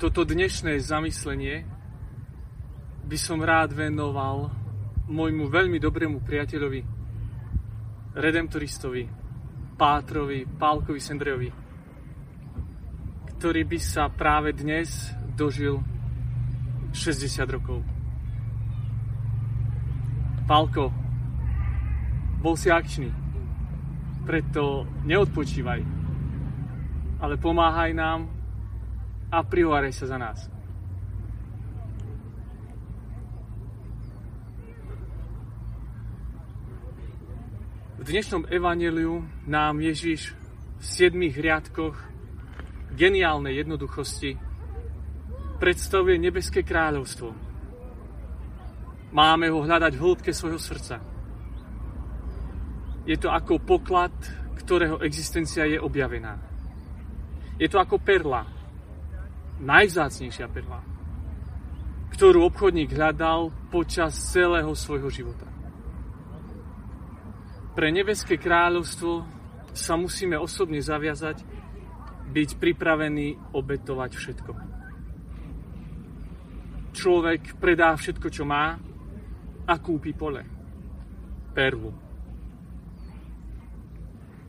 toto dnešné zamyslenie by som rád venoval môjmu veľmi dobrému priateľovi, redemptoristovi, Pátrovi, Pálkovi Sendrejovi, ktorý by sa práve dnes dožil 60 rokov. Pálko, bol si akčný, preto neodpočívaj, ale pomáhaj nám a prihováraj sa za nás. V dnešnom evaneliu nám Ježiš v siedmých riadkoch geniálnej jednoduchosti predstavuje nebeské kráľovstvo. Máme ho hľadať v hĺbke svojho srdca. Je to ako poklad, ktorého existencia je objavená. Je to ako perla, najvzácnejšia perla, ktorú obchodník hľadal počas celého svojho života. Pre nebeské kráľovstvo sa musíme osobne zaviazať byť pripravený obetovať všetko. Človek predá všetko, čo má a kúpi pole. Perlu.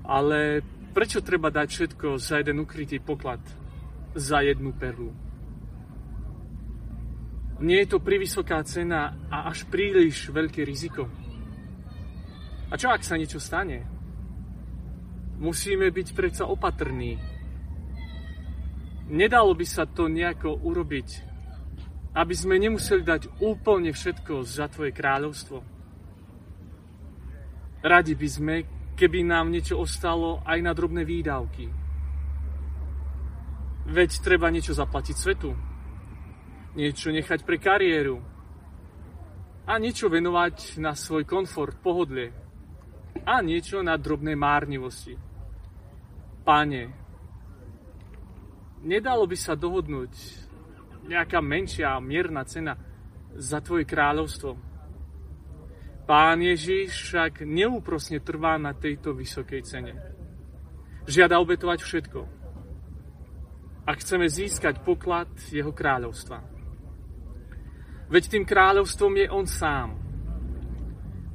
Ale prečo treba dať všetko za jeden ukrytý poklad za jednu perlu. Nie je to privysoká cena a až príliš veľké riziko. A čo ak sa niečo stane? Musíme byť predsa opatrní. Nedalo by sa to nejako urobiť, aby sme nemuseli dať úplne všetko za tvoje kráľovstvo. Radi by sme, keby nám niečo ostalo aj na drobné výdavky, Veď treba niečo zaplatiť svetu. Niečo nechať pre kariéru. A niečo venovať na svoj komfort, pohodlie. A niečo na drobné márnivosti. Pane, nedalo by sa dohodnúť nejaká menšia mierna cena za tvoje kráľovstvo. Pán Ježiš však neúprosne trvá na tejto vysokej cene. Žiada obetovať všetko a chceme získať poklad jeho kráľovstva. Veď tým kráľovstvom je on sám.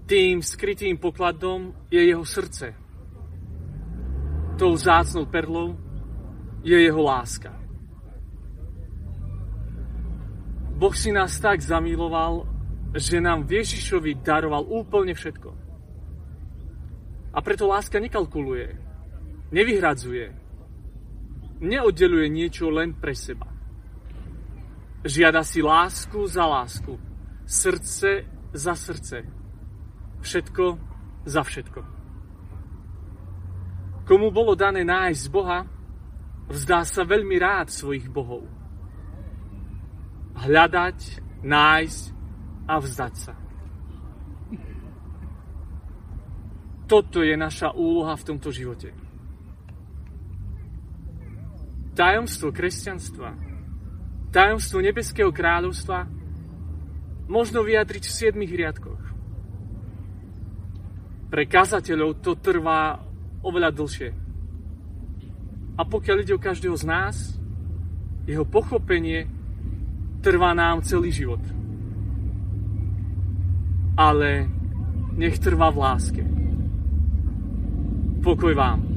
Tým skrytým pokladom je jeho srdce. Tou zácnou perlou je jeho láska. Boh si nás tak zamiloval, že nám Ježišovi daroval úplne všetko. A preto láska nekalkuluje, nevyhradzuje, neoddeluje niečo len pre seba. Žiada si lásku za lásku, srdce za srdce, všetko za všetko. Komu bolo dané nájsť Boha, vzdá sa veľmi rád svojich bohov. Hľadať, nájsť a vzdať sa. Toto je naša úloha v tomto živote tajomstvo kresťanstva, tajomstvo nebeského kráľovstva možno vyjadriť v siedmých riadkoch. Pre kazateľov to trvá oveľa dlhšie. A pokiaľ ide o každého z nás, jeho pochopenie trvá nám celý život. Ale nech trvá v láske. Pokoj vám.